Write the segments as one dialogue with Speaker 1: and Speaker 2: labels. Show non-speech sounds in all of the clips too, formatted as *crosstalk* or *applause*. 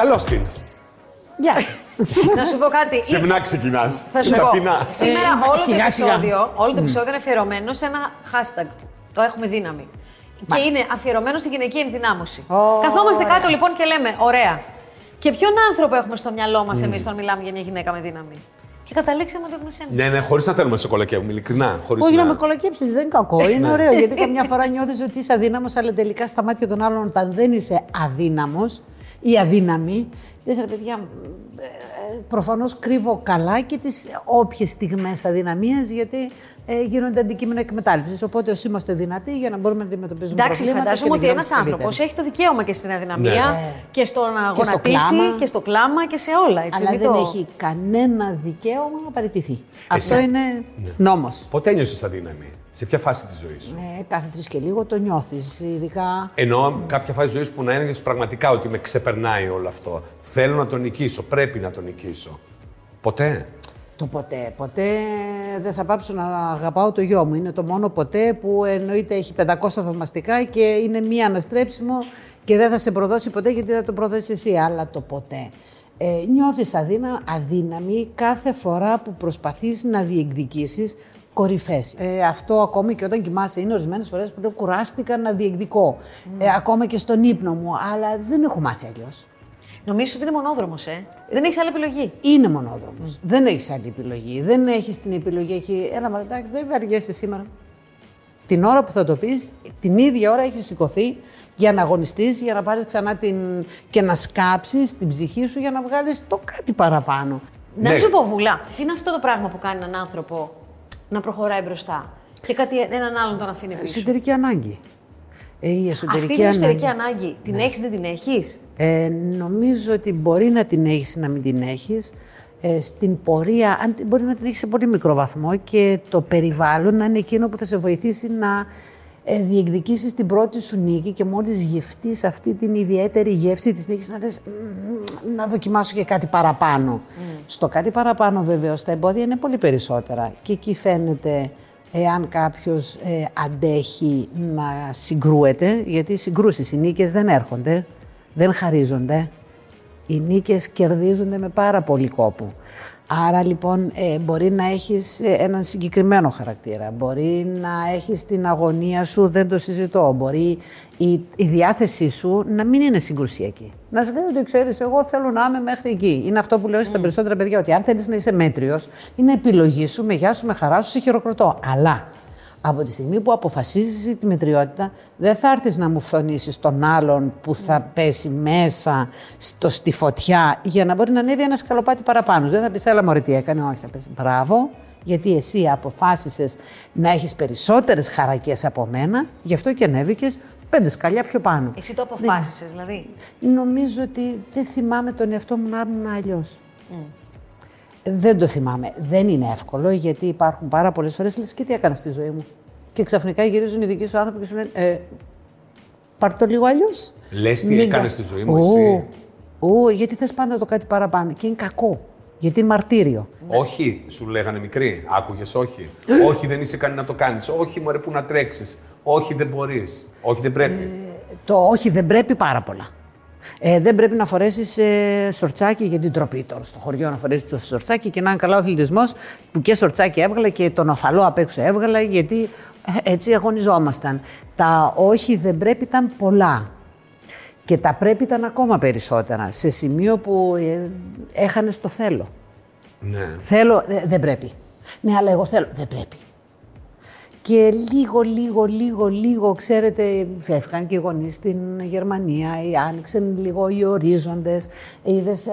Speaker 1: Καλώς την.
Speaker 2: Γεια.
Speaker 3: Να σου πω κάτι.
Speaker 1: Σεμνά ξεκινάς.
Speaker 3: Θα σου πω.
Speaker 1: Ταπεινά.
Speaker 3: Σήμερα
Speaker 2: Ε,
Speaker 3: όλο,
Speaker 2: σιγά,
Speaker 3: το
Speaker 2: σιγά.
Speaker 3: επεισόδιο, όλο το επεισόδιο είναι αφιερωμένο σε ένα hashtag. Το έχουμε δύναμη. Και είναι αφιερωμένο στη γυναική ενδυνάμωση.
Speaker 2: Ω,
Speaker 3: Καθόμαστε
Speaker 2: ωραία.
Speaker 3: κάτω λοιπόν και λέμε, ωραία. Και ποιον άνθρωπο έχουμε στο μυαλό μας εμείς όταν μιλάμε για μια γυναίκα με δύναμη; Και καταλήξαμε ότι έχουμε σένα.
Speaker 1: Ναι, ναι, χωρίς να θέλουμε να σε κολακεύουμε, ειλικρινά. Χωρίς
Speaker 2: Όχι να με κολακέψεις, δεν είναι κακό.
Speaker 1: Ναι.
Speaker 2: Είναι ωραίο γιατί καμιά φορά νιώθεις ότι είσαι αδύναμος, αλλά τελικά στα μάτια των άλλων, όταν δεν είσαι αδύναμος ή αδύναμη, λες ρε παιδιά, προφανώς κρύβω καλά και τις όποιες στιγμές αδυναμίας, γιατί ε, γίνονται αντικείμενο εκμετάλλευσης. Οπότε, όσοι είμαστε δυνατοί για να μπορούμε να αντιμετωπίζουμε
Speaker 3: Εντάξει,
Speaker 2: προβλήματα.
Speaker 3: φαντάζομαι
Speaker 2: και να
Speaker 3: ότι ένας
Speaker 2: γινόμαστε
Speaker 3: άνθρωπος
Speaker 2: καλύτεροι.
Speaker 3: έχει το δικαίωμα και στην αδυναμία
Speaker 1: Ναι.
Speaker 3: και στο να
Speaker 2: Και στο
Speaker 3: γονατίσει
Speaker 2: κλάμα.
Speaker 3: και στο κλάμα και σε όλα. Έτσι,
Speaker 2: Αλλά
Speaker 3: μην
Speaker 2: δεν
Speaker 3: το-
Speaker 2: έχει κανένα δικαίωμα να παραιτηθεί. Αυτό είναι
Speaker 1: Ναι.
Speaker 2: νόμος.
Speaker 1: Πότε ένιωσε αδύναμη, σε ποια φάση της ζωής σου;
Speaker 2: Ναι, κάθε τρεις και λίγο το νιώθεις. Ειδικά
Speaker 1: Εννοώ κάποια φάση ζωής που να ένιωσε πραγματικά ότι με ξεπερνάει όλο αυτό. Θέλω να τον νικήσω, πρέπει να τον νικήσω. Ποτέ;
Speaker 2: Το ποτέ. Ποτέ δεν θα πάψω να αγαπάω το γιο μου. Είναι το μόνο ποτέ που εννοείται έχει 500 θαυμαστικά και είναι μία αναστρέψιμο και δεν θα σε προδώσει ποτέ γιατί δεν το προδώσεις εσύ. Αλλά το ποτέ. Ε, νιώθεις αδύνα, αδύναμη κάθε φορά που προσπαθείς να διεκδικήσεις κορυφές. Ε, αυτό ακόμη και όταν κοιμάσαι είναι ορισμένες φορές που λέω κουράστηκα να διεκδικώ. Ε, ακόμα και στον ύπνο μου, αλλά δεν έχω μάθει αλλιώς.
Speaker 3: Νομίζω ότι είναι μονόδρομος, ε; Δεν έχεις άλλη επιλογή;
Speaker 2: Είναι μονόδρομος. Δεν έχεις άλλη επιλογή. Δεν έχεις την επιλογή. Έχει... Έλα, μα εντάξει, δεν βαριέσαι σήμερα. Την ώρα που θα το πεις, την ίδια ώρα έχει σηκωθεί για να αγωνιστείς, για να πάρεις ξανά την. και να σκάψεις την ψυχή σου για να βγάλεις το κάτι παραπάνω.
Speaker 3: Να
Speaker 1: Ναι.
Speaker 3: σου πω, Βουλά, τι είναι αυτό το πράγμα που κάνει έναν άνθρωπο να προχωράει μπροστά και κάτι, έναν άλλον τον αφήνει πίσω;
Speaker 2: Εσωτερική ανάγκη. Ε, η εσωτερική
Speaker 3: Αυτή την εσωτερική
Speaker 2: ανάγκη.
Speaker 3: ανάγκη, την έχεις, δεν την έχεις;
Speaker 2: Ε, νομίζω ότι μπορεί να την έχεις ή να μην την έχεις. Ε, στην πορεία, αν, μπορεί να την έχεις σε πολύ μικρό βαθμό και το περιβάλλον να είναι εκείνο που θα σε βοηθήσει να ε, διεκδικήσεις την πρώτη σου νίκη και μόλις γευτείς αυτή την ιδιαίτερη γεύση της νίκης να λες «Μμμ, να δοκιμάσω και κάτι παραπάνω. Στο κάτι παραπάνω βεβαίως τα εμπόδια είναι πολύ περισσότερα και εκεί φαίνεται εάν κάποιος ε, αντέχει να συγκρούεται, γιατί οι συγκρούσεις, οι νίκες δεν έρχονται, δεν χαρίζονται. Οι νίκες κερδίζονται με πάρα πολύ κόπο. Άρα λοιπόν ε, μπορεί να έχεις ε, έναν συγκεκριμένο χαρακτήρα, μπορεί να έχεις την αγωνία σου, δεν το συζητώ, μπορεί η, η διάθεσή σου να μην είναι συγκρουσιακή. Να σου λέει ότι ξέρεις, εγώ θέλω να είμαι μέχρι εκεί. Είναι αυτό που λέω στα περισσότερα παιδιά, ότι αν θέλεις να είσαι μέτριος, είναι επιλογή σου, με γεια σου, με χαρά σου, σε χειροκροτώ. Αλλά από τη στιγμή που αποφασίζεις τη μετριότητα, δεν θα έρθεις να μου φθονήσεις τον άλλον που θα πέσει μέσα στο, στη φωτιά για να μπορεί να ανέβει ένα σκαλοπάτι παραπάνω. Δεν θα πεις, έλα μωρέ τι έκανε, όχι, θα πεις, μπράβο, γιατί εσύ αποφάσισες να έχεις περισσότερες χαρακές από μένα, γι' αυτό και ανέβηκες πέντε σκαλιά πιο πάνω.
Speaker 3: Εσύ το αποφάσισες, δηλαδή;
Speaker 2: Νομίζω ότι δεν θυμάμαι τον εαυτό μου να ήμουν αλλιώς. Δεν το θυμάμαι. Δεν είναι εύκολο γιατί υπάρχουν πάρα πολλές φορές λες και τι έκανα στη ζωή μου; Και ξαφνικά γυρίζουν οι δικοί σου άνθρωποι και σου λένε ε, Πάρ το λίγο αλλιώς.
Speaker 1: Λες τι έκανες στη ζωή μου εσύ.
Speaker 2: Ού, γιατί θες πάντα το κάτι παραπάνω. Και είναι κακό. Γιατί είναι μαρτύριο.
Speaker 1: Όχι, σου λέγανε μικρή. Άκουγες, όχι. *gasps* όχι, δεν είσαι ικανή να το κάνεις. Όχι, μωρέ, που να τρέξεις. Όχι, δεν μπορείς. Όχι, δεν πρέπει.
Speaker 2: Το όχι δεν πρέπει πάρα πολλά. Ε, δεν πρέπει να φορέσεις ε, σορτσάκι για την τροπή τώρα στο χωριό να φορέσεις το σορτσάκι και να είναι καλά ο αθλητισμός που και σορτσάκι έβγαλα και τον οφαλό απ' έξω έβγαλα γιατί ε, έτσι αγωνιζόμασταν. Τα όχι δεν πρέπει ήταν πολλά. Και τα πρέπει ήταν ακόμα περισσότερα. Σε σημείο που ε, έχανε το θέλω.
Speaker 1: ναι.
Speaker 2: Θέλω, ε, δεν πρέπει. Ναι, αλλά εγώ θέλω, δεν πρέπει. Και λίγο, λίγο, λίγο, λίγο, ξέρετε, φεύγαν και οι γονείς στην Γερμανία, ή άνοιξαν λίγο οι ορίζοντες, είδες ε,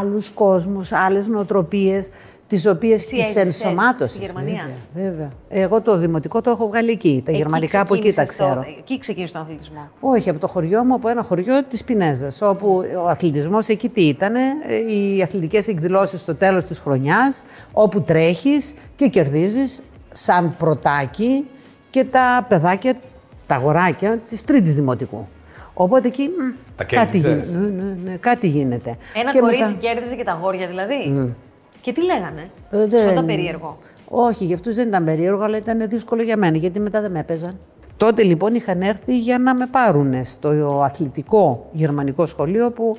Speaker 2: άλλους κόσμους, άλλες νοοτροπίες, τις οποίες
Speaker 3: Εσύ
Speaker 2: τις
Speaker 3: έζησες
Speaker 2: ενσωμάτωσες.
Speaker 3: στη Γερμανία;
Speaker 2: Βέβαια, βέβαια. Εγώ το δημοτικό το έχω βγάλει εκεί, τα γερμανικά από εκεί τα
Speaker 3: ξεκίνησες
Speaker 2: ξέρω.
Speaker 3: το- Εκεί ξεκίνησε τον αθλητισμό;
Speaker 2: Όχι, από το χωριό μου, από ένα χωριό της Πινέζας, όπου ο αθλητισμός εκεί τι ήτανε, ε, οι αθλητικές εκδηλώσεις στο τέλος της χρονιάς, όπου τρέχεις και κερδίζεις σαν πρωτάκι και τα παιδάκια, τα αγοράκια της τρίτης δημοτικού. Οπότε εκεί μ,
Speaker 1: Τα
Speaker 2: κάτι,
Speaker 1: κέρδισες;
Speaker 2: γίνεται. Ναι, ναι, ναι, κάτι γίνεται.
Speaker 3: Ένα
Speaker 2: Και
Speaker 3: κορίτσι
Speaker 2: μετά-
Speaker 3: κέρδιζε και τα γόρια δηλαδή. Και τι λέγανε;
Speaker 2: Ε,
Speaker 3: Αυτό
Speaker 2: δεν-
Speaker 3: ήταν περίεργο.
Speaker 2: Όχι, για αυτούς δεν ήταν περίεργο, αλλά ήταν δύσκολο για μένα, γιατί μετά δεν με έπαιζαν. Τότε λοιπόν είχαν έρθει για να με πάρουν στο αθλητικό γερμανικό σχολείο που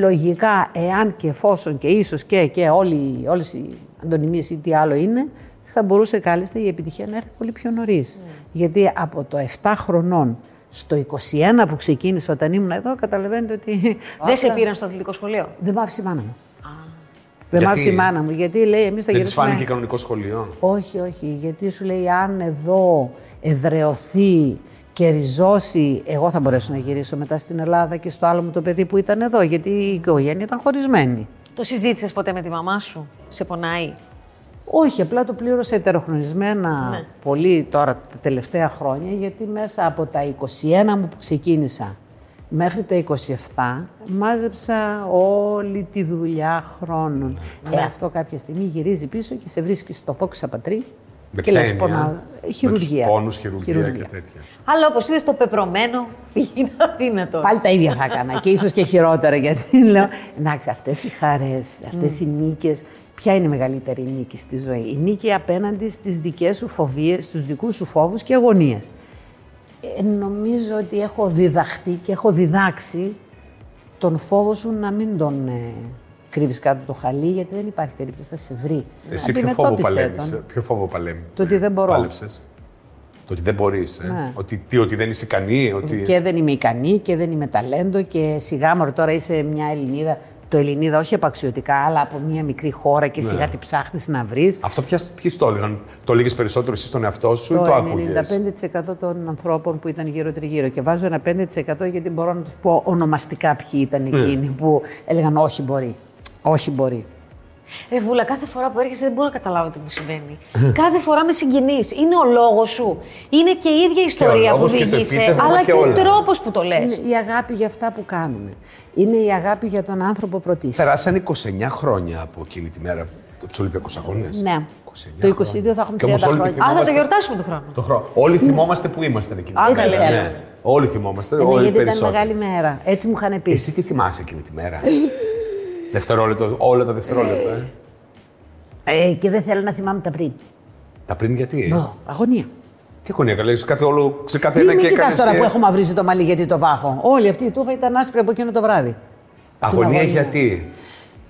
Speaker 2: λογικά, εάν και εφόσον και ίσως και, και όλοι, όλες οι αντωνυμίες ή τι άλλο είναι, θα μπορούσε κάλλιστα η επιτυχία να έρθει πολύ πιο νωρίς. Γιατί από το 7 χρονών στο 21 που ξεκίνησα όταν ήμουν εδώ, καταλαβαίνετε ότι.
Speaker 3: Δεν σε πήραν στο αθλητικό σχολείο;
Speaker 2: Δεν μ' άφησε η μάνα μου. Δεν μ'
Speaker 1: Γιατί;
Speaker 2: άφησε η μάνα μου. Γιατί λέει, εμείς θα
Speaker 1: Δεν της
Speaker 2: γυρίσουμε.
Speaker 1: φάνηκε κανονικό σχολείο;
Speaker 2: Όχι, όχι. Γιατί σου λέει, αν εδώ εδρεωθεί και ριζώσει, εγώ θα μπορέσω να γυρίσω μετά στην Ελλάδα και στο άλλο μου το παιδί που ήταν εδώ. Γιατί η οικογένεια ήταν χωρισμένη.
Speaker 3: Το συζήτησες ποτέ με τη μαμά σου, σε πονάει;
Speaker 2: Όχι, απλά το πλήρωσα ετεροχρονισμένα
Speaker 3: Ναι.
Speaker 2: πολύ τώρα τα τελευταία χρόνια, γιατί μέσα από τα 21 μου που ξεκίνησα μέχρι τα 27 μάζεψα όλη τη δουλειά χρόνων.
Speaker 3: Ναι.
Speaker 2: Ε, αυτό κάποια στιγμή γυρίζει πίσω και σε βρίσκει στο δόξα πατρί
Speaker 1: Με
Speaker 2: και
Speaker 1: ποια
Speaker 2: λες
Speaker 1: έννοια;
Speaker 2: πονάω.
Speaker 1: Με
Speaker 2: Χειρουργία.
Speaker 1: τους πόνους, χειρουργία, και τέτοια.
Speaker 3: Αλλά όπως είδες το πεπρωμένο, *laughs* είναι αδύνατο.
Speaker 2: Πάλι τα ίδια θα έκανα και ίσως και χειρότερα γιατί λέω, εντάξει αυτές οι χαρές, αυτές οι νίκες, ποια είναι η μεγαλύτερη νίκη στη ζωή. Η νίκη απέναντι στις δικές σου φοβίες, στους δικούς σου φόβους και αγωνίες. Ε, νομίζω ότι έχω διδαχτεί και έχω διδάξει τον φόβο σου να μην τον ε, κρύβεις κάτω το χαλί, γιατί δεν υπάρχει περίπτωση να σε βρει.
Speaker 1: Εσύ ποιο φόβο
Speaker 2: Αντιμετώπισε
Speaker 1: παλέμεις,
Speaker 2: τον.
Speaker 1: ε, ποιο φόβο παλέμεις.
Speaker 2: Το ότι δεν μπορώ.
Speaker 1: Πάλεψες. Το ότι δεν μπορείς, ε.
Speaker 2: Ναι.
Speaker 1: Ότι, τι, ότι δεν είσαι ικανή, ότι...
Speaker 2: Και δεν είμαι ικανή και δεν είμαι ταλέντο και σιγά μωρέ τώρα είσαι μια Ελληνίδα. Το Ελληνίδα όχι επαξιωτικά, αλλά από μια μικρή χώρα και σιγά τι ψάχνεις να βρεις.
Speaker 1: Αυτό ποια, ποιοι το έλεγαν, το έλεγες περισσότερο εσύ στον εαυτό σου ή το
Speaker 2: Το
Speaker 1: άκουγες.
Speaker 2: 95% των ανθρώπων που ήταν γύρω τριγύρω. Και βάζω ένα 5% γιατί μπορώ να τους πω ονομαστικά ποιοι ήταν
Speaker 1: Ναι.
Speaker 2: εκείνοι που έλεγαν όχι μπορεί. Όχι μπορεί.
Speaker 3: Ρε Βούλα, κάθε φορά που έρχεσαι δεν μπορώ να καταλάβω τι μου συμβαίνει. *laughs* κάθε φορά με συγκινείς. Είναι ο λόγος σου. Είναι και η ίδια η ιστορία που
Speaker 1: λόγος και το
Speaker 3: διηγείσαι,
Speaker 1: επίτευγμα
Speaker 3: αλλά
Speaker 1: και
Speaker 3: και ο
Speaker 1: όλα.
Speaker 3: τρόπος που το λες.
Speaker 2: Είναι η αγάπη για αυτά που κάνουμε. Είναι η αγάπη για τον άνθρωπο πρωτίστως.
Speaker 1: Περάσαν 29 χρόνια από εκείνη τη μέρα από τους Ολυμπιακούς Αγώνες.
Speaker 2: Ναι. Το 22 θα έχουμε 30 χρόνια.
Speaker 3: Α, θα το γιορτάσουμε του χρόνου.
Speaker 1: Το χρόνο. Όλοι θυμόμαστε που ήμασταν εκείνη
Speaker 3: Α,
Speaker 1: τη
Speaker 3: καλέ.
Speaker 1: μέρα.
Speaker 2: Έτσι
Speaker 1: Ναι. Όλοι θυμόμαστε.
Speaker 2: Ε, ναι,
Speaker 1: όλοι
Speaker 2: γιατί ήταν
Speaker 1: περισσότεροι.
Speaker 2: μεγάλη μέρα. Έτσι μου είχαν πει.
Speaker 1: Εσύ τι θυμάσαι εκείνη τη μέρα; *laughs* Δευτερόλεπτο, όλα τα δευτερόλεπτα. Ε.
Speaker 2: Ε, και δεν θέλω να θυμάμαι τα πριν.
Speaker 1: Τα πριν γιατί;
Speaker 2: Ω, αγωνία.
Speaker 1: Τι γωνία, καλά, σε κάθε όλο, σε κάθε
Speaker 2: Μην
Speaker 1: ένα
Speaker 2: μην
Speaker 1: και
Speaker 2: κοιτάς
Speaker 1: έκανες
Speaker 2: τώρα
Speaker 1: και-
Speaker 2: που έχω μαυρίσει το μαλλί γιατί το βάφω. Όλη αυτή η τούφα ήταν άσπρη από εκείνο το βράδυ.
Speaker 1: Αγωνία
Speaker 2: αγωνία.
Speaker 1: γιατί;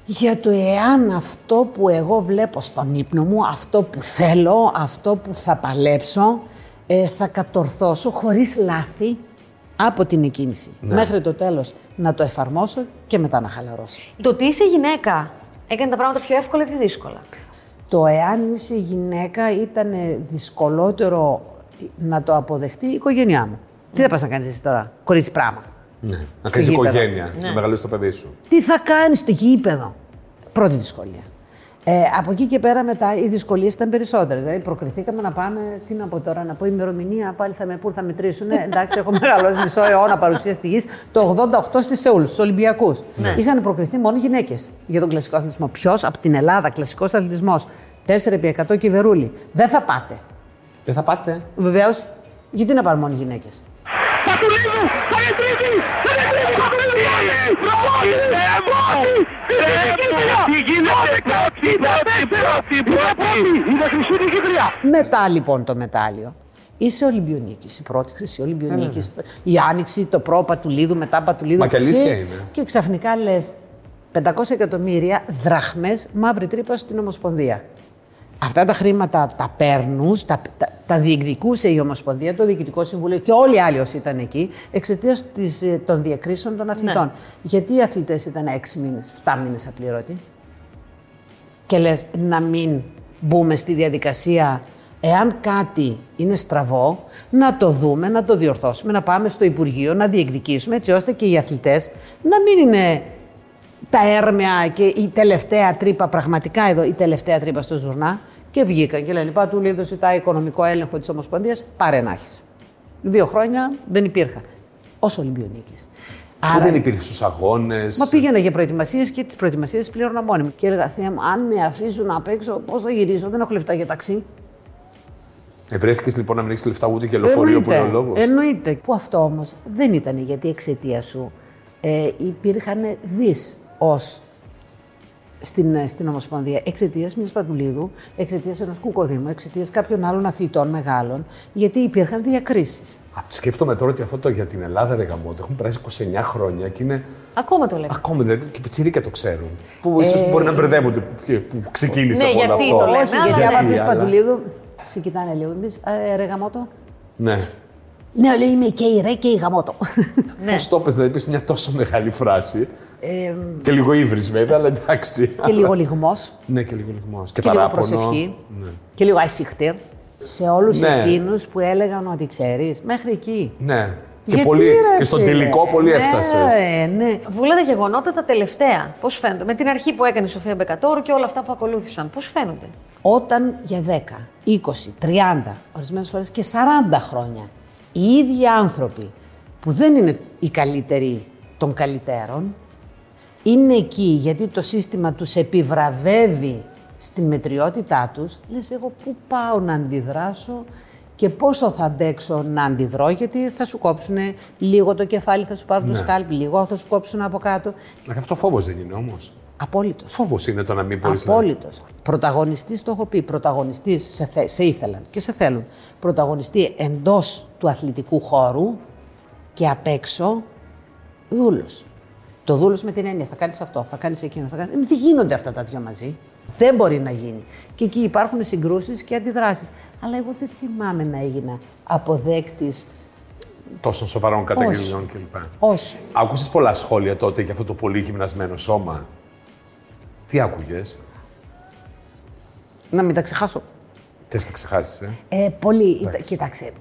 Speaker 2: Για το εάν αυτό που εγώ βλέπω στον ύπνο μου, αυτό που θέλω, αυτό που θα παλέψω, ε, θα κατορθώσω χωρίς λάθη από την εκκίνηση.
Speaker 1: Ναι.
Speaker 2: Μέχρι το τέλος να το εφαρμόσω και μετά να χαλαρώσω.
Speaker 3: Το ότι είσαι γυναίκα έκανε τα πράγματα πιο εύκολα ή πιο δύσκολα;
Speaker 2: Το εάν είσαι γυναίκα ήταν δυσκολότερο να το αποδεχτεί η οικογένειά μου. Τι θα πας να κάνεις εσύ τώρα, κορίτσι πράγμα;
Speaker 1: Ναι. Να
Speaker 2: Στο
Speaker 1: κάνεις
Speaker 2: γήπεδο.
Speaker 1: οικογένεια,
Speaker 3: Ναι.
Speaker 1: να μεγαλώσει το παιδί σου.
Speaker 2: Τι θα κάνεις στο γήπεδο; Πρώτη δυσκολία. Ε, από εκεί και πέρα μετά οι δυσκολίες ήταν περισσότερες. Δηλαδή, προκριθήκαμε να πάμε, τι να πω τώρα, να πω ημερομηνία, πάλι θα με πού θα μετρήσουν. Ε, *laughs* εντάξει, έχω μεγαλώσει μισό αιώνα παρουσίας στη γης. Το 88 στη Σεούλ, στους Ολυμπιακούς. Είχαν προκριθεί μόνο γυναίκες για τον κλασικό αθλητισμό. Ποιος; Από την Ελλάδα, κλασικός αθλητισμός, 4x100 κυβερούλι. Δεν θα πάτε.
Speaker 1: Δεν θα πάτε.
Speaker 2: Βεβαίως, γιατί να πάρουν μόνο γυναίκες;
Speaker 4: Πατουλίδου! Θα είναι τρίτη! Θα είναι τρίτη! Πατουλίδου! Μόλι! Μόλι! Τι γίνεται! Τι πρώτη! Πρώτη! Είναι χρυσή νικητρία!
Speaker 2: Μετά λοιπόν το μετάλλιο. Είσαι Ολυμπιονίκη, η πρώτη χρυσή Ολυμπιονίκη. Η άνοιξη, το προ Πατουλίδου, μετά Πατουλίδου.
Speaker 1: Μα και αλήθεια είναι.
Speaker 2: Και ξαφνικά λε 500 εκατομμύρια δραχμές μαύρη τρύπα στην Ομοσπονδία. Αυτά τα χρήματα τα παίρνουν, τα, τα, τα διεκδικούσε η Ομοσπονδία, το Διοικητικό Συμβούλιο και όλοι οι άλλοι όσοι ήταν εκεί, εξαιτίας των διακρίσεων των αθλητών. Γιατί οι αθλητές ήταν 6 μήνες, 7 μήνες απλήρωτοι. Και λες να μην μπούμε στη διαδικασία, εάν κάτι είναι στραβό, να το δούμε, να το διορθώσουμε, να πάμε στο Υπουργείο, να διεκδικήσουμε, έτσι ώστε και οι αθλητές να μην είναι τα έρμεα και η τελευταία τρύπα, πραγματικά εδώ η τελευταία τρύπα στο ζουρνά. Και βγήκαν και λένε: Πάτου Λίδου ζητάει οικονομικό έλεγχο της Ομοσπονδίας. Πάρε να έχεις. Δύο χρόνια δεν υπήρχα. Ω Ολυμπιονίκης.
Speaker 1: Που δεν υπήρχε στους αγώνες.
Speaker 2: Μα πήγαινα για προετοιμασίες και τις προετοιμασίες πλήρωνα μόνη μου. Και έλεγα: Θεέ μου, αν με αφήσουν απ' έξω, πώς θα γυρίσω, δεν έχω λεφτά για ταξί.
Speaker 1: Ευρέθηκες λοιπόν να μην έχεις λεφτά ούτε για λεωφορείο που είναι ο λόγος;
Speaker 2: Εννοείται. Που αυτό όμως δεν ήταν γιατί εξαιτία σου ε, υπήρχαν δις ως στην, ε, στην Ομοσπονδία εξαιτίας μιας Πατουλίδου, εξαιτίας ενός κουκοδήμου, εξαιτίας κάποιων άλλων αθλητών μεγάλων, γιατί υπήρχαν διακρίσεις.
Speaker 1: Α, Σκέφτομαι τώρα ότι αυτό το για την Ελλάδα ρε γαμό, το έχουν περάσει 29 χρόνια και είναι.
Speaker 3: Ακόμα το λέμε.
Speaker 1: Ακόμη δηλαδή και πιτσιρίκια το ξέρουν. Που ίσως μπορεί να μπερδεύονται που, που ξεκίνησε
Speaker 3: Ναι,
Speaker 1: από όλο
Speaker 3: γιατί
Speaker 1: αυτό.
Speaker 3: το λέμε,
Speaker 2: Όχι,
Speaker 3: αλλά
Speaker 2: γιατί
Speaker 3: ναι.
Speaker 2: άμα πει
Speaker 1: αλλά-
Speaker 2: Πατουλίδου, σε κοιτάνε λίγο. Εμεί, ε, ρε γαμότο.
Speaker 1: Ναι.
Speaker 2: Ναι, λέει είμαι και η ρε και η γαμότο.
Speaker 3: Ναι.
Speaker 1: Πώ το πες, δηλαδή πες μια τόσο μεγάλη φράση.
Speaker 2: Ε,
Speaker 1: Και λίγο ύβρις βέβαια, αλλά εντάξει.
Speaker 2: και λίγο λιγμός.
Speaker 1: Ναι, και λίγο λιγμός. Και,
Speaker 2: και λίγο
Speaker 1: παράπονο.
Speaker 2: προσευχή. Και λίγο αϊσυχτήρ. Σε όλους
Speaker 1: Ναι.
Speaker 2: εκείνους που έλεγαν ότι ξέρεις, μέχρι εκεί.
Speaker 1: Ναι. Και,
Speaker 2: Γιατί,
Speaker 1: πολύ,
Speaker 2: ρε,
Speaker 1: και στο
Speaker 2: φίλε;
Speaker 1: τελικό πολύ
Speaker 2: ναι,
Speaker 1: έφτασες.
Speaker 2: ναι.
Speaker 3: Βούλα τα γεγονότα τα τελευταία. Πώς φαίνονται; Με την αρχή που έκανε η Σοφία Μπεκατόρου και όλα αυτά που ακολούθησαν. Πώς φαίνονται;
Speaker 2: Όταν για 10, 20, 30, ορισμένες φορές και 40 χρόνια οι ίδιοι άνθρωποι που δεν είναι οι καλύτεροι των καλύτερων είναι εκεί γιατί το σύστημα τους επιβραβεύει στη μετριότητά τους, λες εγώ πού πάω να αντιδράσω και πόσο θα αντέξω να αντιδρώ, γιατί θα σου κόψουν λίγο το κεφάλι, θα σου πάρουν το σκάλπι, λίγο θα σου κόψουν από κάτω.
Speaker 1: Μα Αυτό φόβος δεν είναι όμως.
Speaker 2: Απόλυτος.
Speaker 1: Φόβος είναι το να μην μπορείς να.
Speaker 2: Απόλυτος. Πρωταγωνιστής, το έχω πει. Πρωταγωνιστής σε, θε- σε ήθελαν και σε θέλουν. Πρωταγωνιστή εντός του αθλητικού χώρου και απ' έξω δούλος. Το δούλος με την έννοια θα κάνεις αυτό, θα κάνεις εκείνο. Θα κάνεις... Δεν γίνονται αυτά τα δυο μαζί. Δεν μπορεί να γίνει. Και εκεί υπάρχουν συγκρούσεις και αντιδράσεις. Αλλά εγώ δεν θυμάμαι να έγινα αποδέκτη.
Speaker 1: Τόσων σοβαρών καταγγελιών κλπ.
Speaker 2: Όχι.
Speaker 1: Άκουσες πολλά σχόλια τότε για αυτό το πολύ γυμνασμένο σώμα; Τι άκουγες,
Speaker 2: Να μην τα ξεχάσω.
Speaker 1: Θες να τα ξεχάσεις, ε;
Speaker 2: Ε, πολύ. Κοίταξε.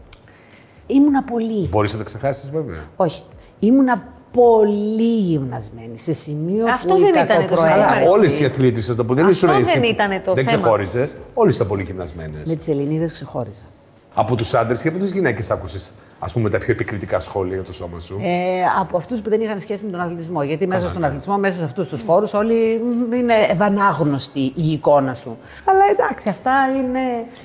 Speaker 2: Ήμουνα πολύ.
Speaker 1: Μπορείς να τα ξεχάσεις, βέβαια.
Speaker 2: Όχι. Ήμουνα πολύ γυμνασμένη σε σημείο
Speaker 3: Αυτό
Speaker 2: που
Speaker 3: δεν
Speaker 2: η
Speaker 3: ήτανε το
Speaker 2: κακοπροαίρεση-
Speaker 3: θέμα, ρε.
Speaker 1: Όλε
Speaker 3: εσύ.
Speaker 1: οι ατλήτρισε το δεν
Speaker 3: Αυτό
Speaker 1: ήσουν
Speaker 3: δεν
Speaker 1: εσύ.
Speaker 3: ήτανε το
Speaker 1: δεν
Speaker 3: θέμα.
Speaker 1: ξεχώριζες. Όλε ήταν πολύ γυμνασμένες.
Speaker 2: Με τις Ελληνίδες ξεχώριζα.
Speaker 1: Από τους άντρες και από τις γυναίκες άκουσες, ας πούμε, τα πιο επικριτικά σχόλια για το σώμα σου;
Speaker 2: Ε, από αυτούς που δεν είχαν σχέση με τον αθλητισμό. Γιατί μέσα στον αθλητισμό, μέσα σε αυτούς τους φόρους, όλοι μ, είναι ευανάγνωστη η εικόνα σου. Αλλά εντάξει, αυτά είναι.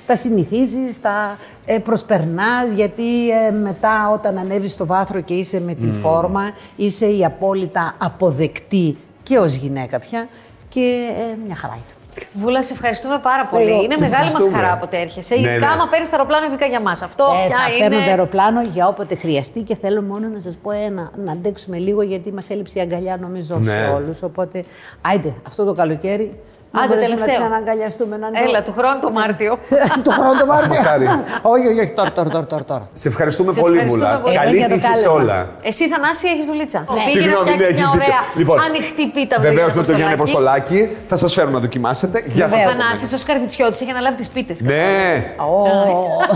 Speaker 2: Τα συνηθίζεις, τα ε, προσπερνάς, γιατί ε, μετά όταν ανέβεις στο βάθρο και είσαι με την φόρμα, είσαι η απόλυτα αποδεκτή και ως γυναίκα πια. Και ε, μια χαρά είναι.
Speaker 3: Βούλα, σε ευχαριστούμε πάρα πολύ.
Speaker 2: Εγώ,
Speaker 3: είναι
Speaker 1: σε
Speaker 3: μεγάλη μας
Speaker 1: ευχαριστούμε.
Speaker 3: χαρά όποτε έρχεσαι.
Speaker 1: Ναι,
Speaker 3: Ειδικά
Speaker 1: ναι.
Speaker 3: άμα παίρνεις τα αεροπλάνο, ειδικά για μας. Αυτό
Speaker 2: Ε,
Speaker 3: πια
Speaker 2: θα
Speaker 3: είναι.
Speaker 2: παίρνω το αεροπλάνο για όποτε χρειαστεί και θέλω μόνο να σας πω ένα, να αντέξουμε λίγο γιατί μας έλειψε η αγκαλιά νομίζω σε
Speaker 1: Ναι.
Speaker 2: όλους. Οπότε, άιντε, αυτό το καλοκαίρι. Να
Speaker 3: Άντε,
Speaker 2: μπορέσουμε
Speaker 3: τελευταίο.
Speaker 2: Να ξαναγκαλιαστούμε. Να
Speaker 3: Έλα, του χρόνου το Μάρτιο. *laughs*
Speaker 2: το χρόνο το Μάρτιο.
Speaker 1: Μακάρι. *laughs*
Speaker 2: όχι, όχι, όχι, τώρα, τώρα, τώρα, τώρα, τώρα.
Speaker 1: Σε ευχαριστούμε
Speaker 3: Σε
Speaker 1: πολύ,
Speaker 3: ευχαριστούμε
Speaker 1: Βουλά.
Speaker 3: πολύ.
Speaker 2: Εγώ
Speaker 1: Καλή
Speaker 2: για το
Speaker 1: τύχη σε
Speaker 2: κάλεσμα.
Speaker 1: όλα.
Speaker 3: Εσύ, Θανάση, έχεις δουλίτσα. Πήγαινε να
Speaker 1: Συγγνώμη,
Speaker 3: φτιάξει
Speaker 1: ναι,
Speaker 3: μια
Speaker 1: έχεις
Speaker 3: ωραία
Speaker 1: δίκιο. Λοιπόν,
Speaker 3: ανοιχτή πίτα με
Speaker 1: Βεβαίως
Speaker 3: τον
Speaker 1: με τον Γιάννη
Speaker 3: Αποστολάκη.
Speaker 1: Αποστολάκη θα σας φέρουμε να δοκιμάσετε. Γεια
Speaker 2: Βεβαίως.
Speaker 1: σα.
Speaker 3: Θανάσης, ο Σκαρδιτσιώτης, έχει αναλάβει τις πίτες.
Speaker 1: Ναι.
Speaker 2: Ω,